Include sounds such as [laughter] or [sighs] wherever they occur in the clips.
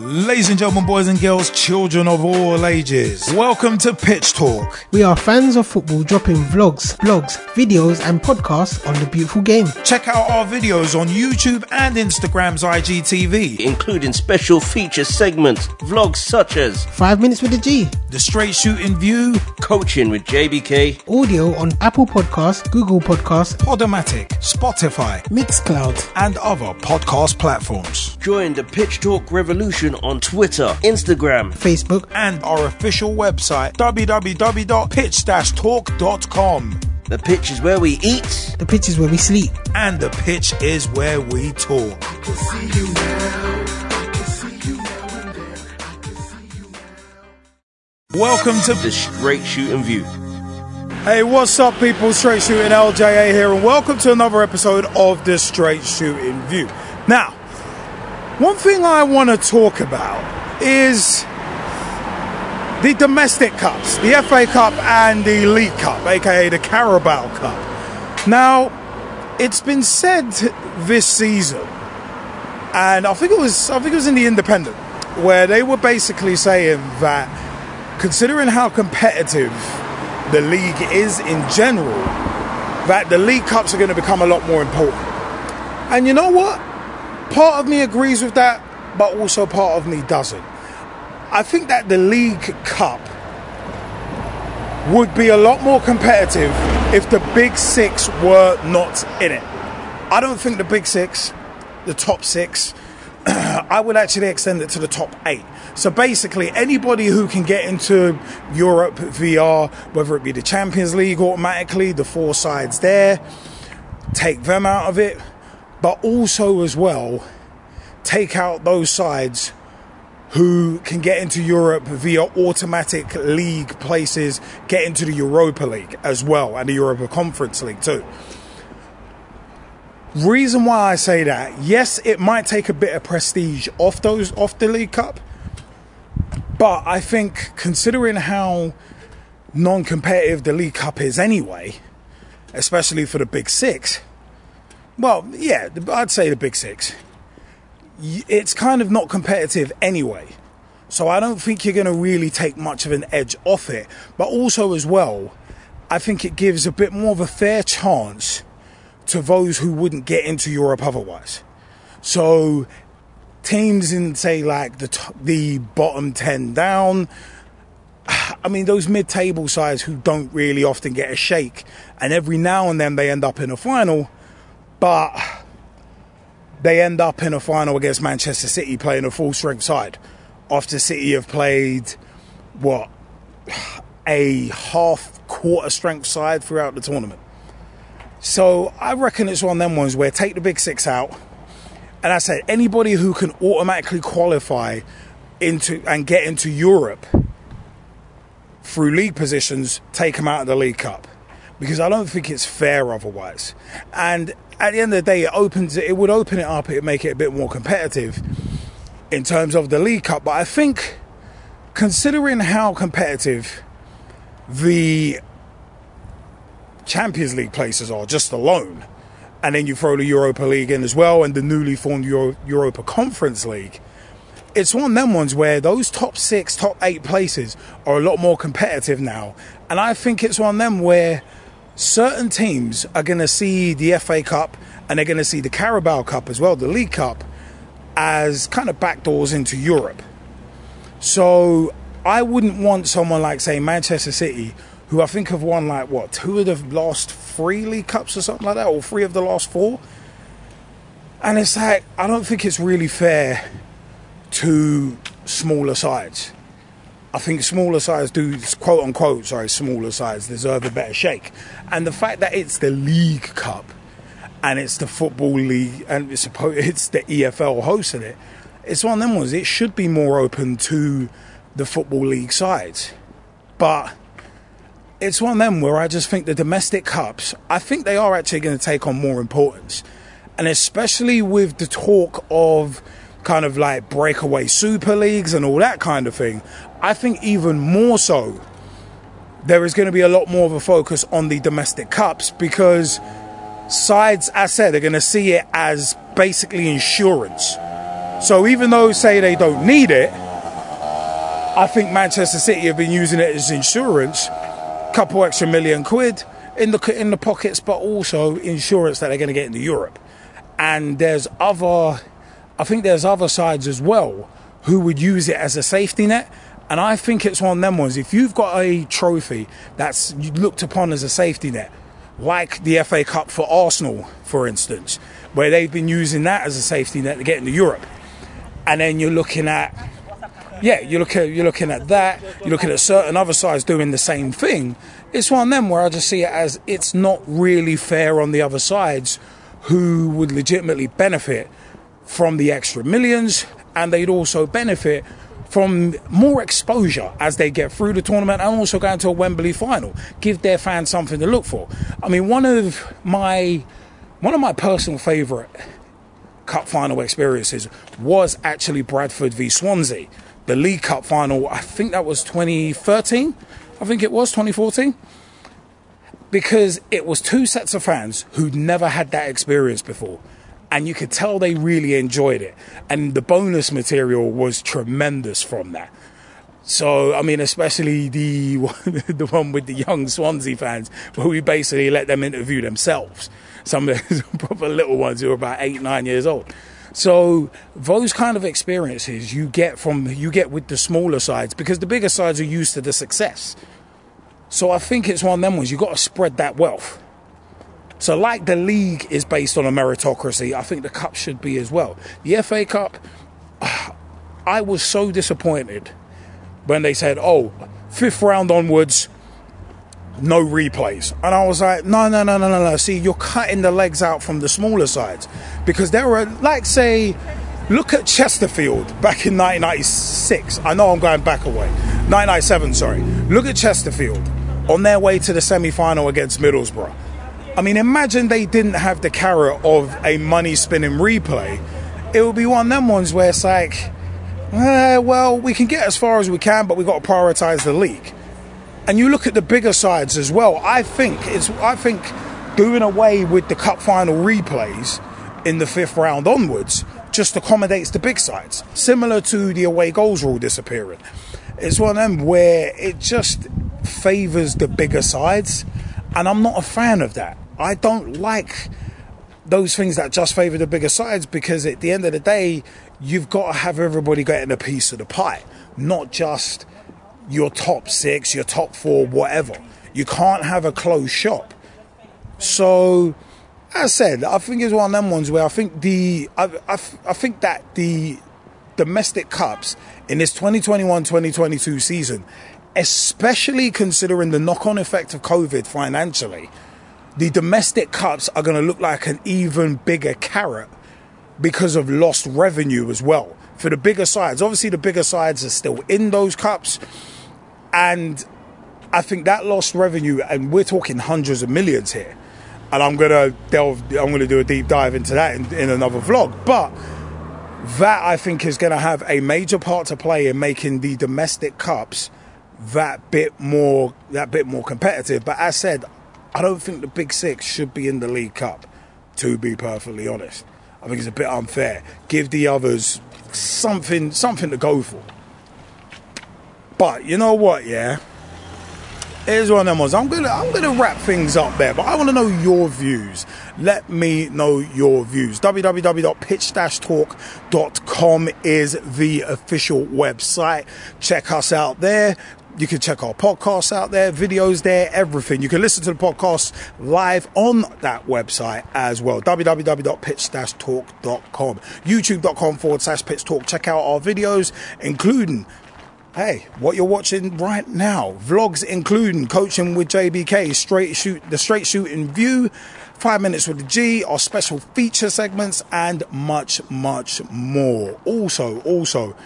Ladies and gentlemen, boys and girls, children of all ages, welcome to Pitch Talk. We are fans of football dropping vlogs, blogs, videos, and podcasts on the beautiful game. Check out our videos on YouTube and Instagram's IGTV, including special feature segments, vlogs such as 5 Minutes with the G, The Straight Shooting View, Coaching with JBK, audio on Apple Podcasts, Google Podcasts, Podomatic, Spotify, Mixcloud, and other podcast platforms. Join the Pitch Talk revolution on Twitter, Instagram, Facebook, and our official website www.pitch-talk.com. The pitch is where we eat. The pitch is where we sleep. And the pitch is where we talk. Welcome to the Straight Shooting View. Hey, what's up, people? Straight Shooting LJA here, and welcome to another episode of the Straight Shooting View. Now, one thing I want to talk about is the domestic cups, the FA Cup and the League Cup, aka the Carabao Cup. Now, it's been said this season, and I think it was I think it was in the Independent, where they were basically saying that considering how competitive the league is in general, that the League Cups are going to become a lot more important. And you know what? Part of me agrees with that, but also part of me doesn't. I think that the League Cup would be a lot more competitive if the Big Six were not in it. I don't think the Big Six, the top six, [clears throat] I would actually extend it to the top eight. So basically, anybody who can get into Europe VR, whether it be the Champions League automatically, the four sides there, take them out of it, but also as well, take out those sides who can get into Europe via automatic league places, get into the Europa League as well, and the Europa Conference League too. Reason why I say that, yes, it might take a bit of prestige off those off the League Cup, but I think considering how non-competitive the League Cup is anyway, especially for the Big Six, well, yeah, I'd say the Big Six. It's kind of not competitive anyway. So I don't think you're going to really take much of an edge off it. But also, as well, I think it gives a bit more of a fair chance to those who wouldn't get into Europe otherwise. So teams in, say, like the, t- the bottom 10 down, [sighs] I mean, those mid table sides who don't really often get a shake, and every now and then they end up in a final but they end up in a final against Manchester City playing a full strength side after City have played what a half quarter strength side throughout the tournament. So I reckon it's one of them ones where take the big six out, and I said anybody who can automatically qualify into and get into Europe through league positions, take them out of the League Cup because I don't think it's fair otherwise. And at the end of the day, it opens it would open it up, it would make it a bit more competitive in terms of the League Cup. But I think, considering how competitive the Champions League places are just alone, and then you throw the Europa League in as well, and the newly formed Euro- Europa Conference League. It's one of them ones where those top six, top eight places are a lot more competitive now. And I think it's one of them where certain teams are going to see the FA Cup and they're going to see the Carabao Cup as well, the League Cup, as kind of backdoors into Europe. So I wouldn't want someone like, say, Manchester City, who I think have won like what, two of the last three League Cups or something like that, or three of the last four. And it's like, I don't think it's really fair to smaller sides. I think smaller sides do, quote unquote, sorry, smaller sides deserve a better shake. And the fact that it's the League Cup and it's the Football League and it's, [laughs] it's the EFL hosting it, it's one of them ones. It should be more open to the Football League sides. But it's one of them where I just think the domestic cups, I think they are actually going to take on more importance. And especially with the talk of kind of like breakaway super leagues and all that kind of thing, I think even more so, there is going to be a lot more of a focus on the domestic cups because sides, as I said, are going to see it as basically insurance So even though say they don't need it, I think Manchester City have been using it as insurance, couple extra million quid in the in the pockets, but also insurance that they're going to get into Europe. And there's other, I think there's other sides as well who would use it as a safety net. And I think it's one of them ones. If you've got a trophy that's looked upon as a safety net, like the FA Cup for Arsenal, for instance, where they've been using that as a safety net to get into Europe, and then you're looking at, yeah, you look at you're looking at that. You're looking at certain other sides doing the same thing. It's one of them where I just see it as it's not really fair on the other sides, who would legitimately benefit from the extra millions, and they'd also benefit from more exposure as they get through the tournament and also going to a Wembley final. Give their fans something to look for. I mean, one of my one of my personal favourite cup final experiences was actually Bradford v Swansea, the League Cup final. I think that was 2013. I think it was 2014. Because it was two sets of fans who'd never had that experience before and you could tell they really enjoyed it. And the bonus material was tremendous from that. So I mean, especially the [laughs] the one with the young Swansea fans, where we basically let them interview themselves. Some of the [laughs] proper little ones who are about eight, nine years old. So those kind of experiences you get from you get with the smaller sides because the bigger sides are used to the success. So I think it's one of them ones you've got to spread that wealth. So, like the league is based on a meritocracy, I think the cup should be as well. The FA Cup, [sighs] I was so disappointed when they said, oh, fifth round onwards, no replays. And I was like, no, no, no, no, no, no. See, you're cutting the legs out from the smaller sides. Because there were, like, say, look at Chesterfield back in 1996. I know I'm going back away. 1997, sorry. Look at Chesterfield on their way to the semi final against Middlesbrough. I mean, imagine they didn't have the carrot of a money spinning replay. It would be one of them ones where it's like, eh, well, we can get as far as we can, but we've got to prioritise the league. And you look at the bigger sides as well. I think it's, I think doing away with the cup final replays in the fifth round onwards just accommodates the big sides, similar to the away goals rule disappearing. It's one of them where it just favours the bigger sides, and I'm not a fan of that. I don't like those things that just favour the bigger sides because at the end of the day, you've got to have everybody getting a piece of the pie, not just your top six, your top four, whatever. You can't have a closed shop. So, as I said, I think it's one of them ones where I think the I, I, I think that the domestic cups in this 2021-2022 season, especially considering the knock-on effect of COVID financially the domestic cups are going to look like an even bigger carrot because of lost revenue as well for the bigger sides. Obviously, the bigger sides are still in those cups, and I think that lost revenue, and we're talking hundreds of millions here. And I'm gonna delve. I'm gonna do a deep dive into that in, in another vlog, but that I think is going to have a major part to play in making the domestic cups that bit more that bit more competitive. But as said, I don't think the Big Six should be in the League Cup, to be perfectly honest. I think it's a bit unfair. Give the others something something to go for. But you know what, yeah? Here's one of them ones. I'm gonna I'm gonna wrap things up there, but I want to know your views. Let me know your views. www.pitch-talk.com is the official website. Check us out there. You can check our podcasts out there, videos there, everything. You can listen to the podcast live on that website as well. www.pitch-talk.com. YouTube.com forward slash pitch talk. Check out our videos, including Hey, what you're watching right now, vlogs including coaching with JBK, straight shoot, the straight shooting view, five minutes with the G, our special feature segments, and much, much more. Also, also,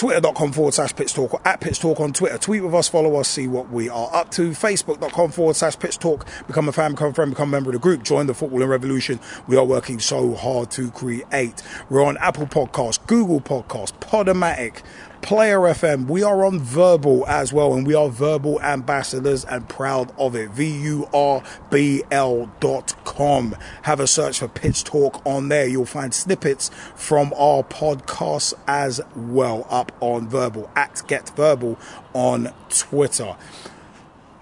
twitter.com forward slash pitch talk or at pitch talk on Twitter. Tweet with us, follow us, see what we are up to. Facebook.com forward slash pitch talk. Become a fan, become a friend, become a member of the group. Join the footballing revolution. We are working so hard to create. We're on Apple Podcasts, Google Podcasts, Podomatic, Player FM. We are on Vurbl as well, and we are Vurbl ambassadors and proud of it. V U R B L dot com. Have a search for Pitch Talk on there. You'll find snippets from our podcasts as well up on Vurbl at Get Vurbl on Twitter.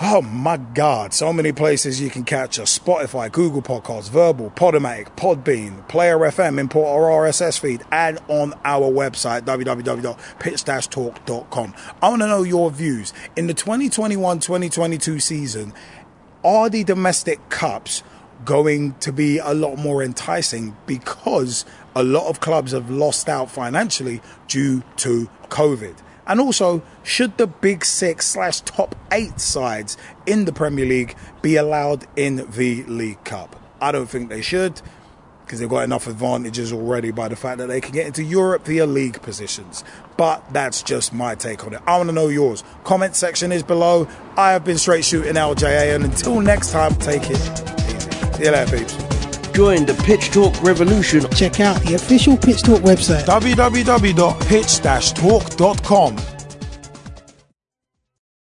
Oh my God, so many places you can catch us Spotify, Google Podcasts, Vurbl, Podomatic, Podbean, Player FM, import our RSS feed, and on our website, www.pitch-talk.com. I want to know your views. In the 2021 2022 season, are the domestic cups going to be a lot more enticing because a lot of clubs have lost out financially due to COVID? And also, should the big six slash top eight sides in the Premier League be allowed in the League Cup? I don't think they should because they've got enough advantages already by the fact that they can get into Europe via league positions. But that's just my take on it. I want to know yours. Comment section is below. I have been straight shooting LJA, and until next time, take it easy. See you later, peeps. Join the Pitch Talk revolution. Check out the official Pitch Talk website. www.pitch-talk.com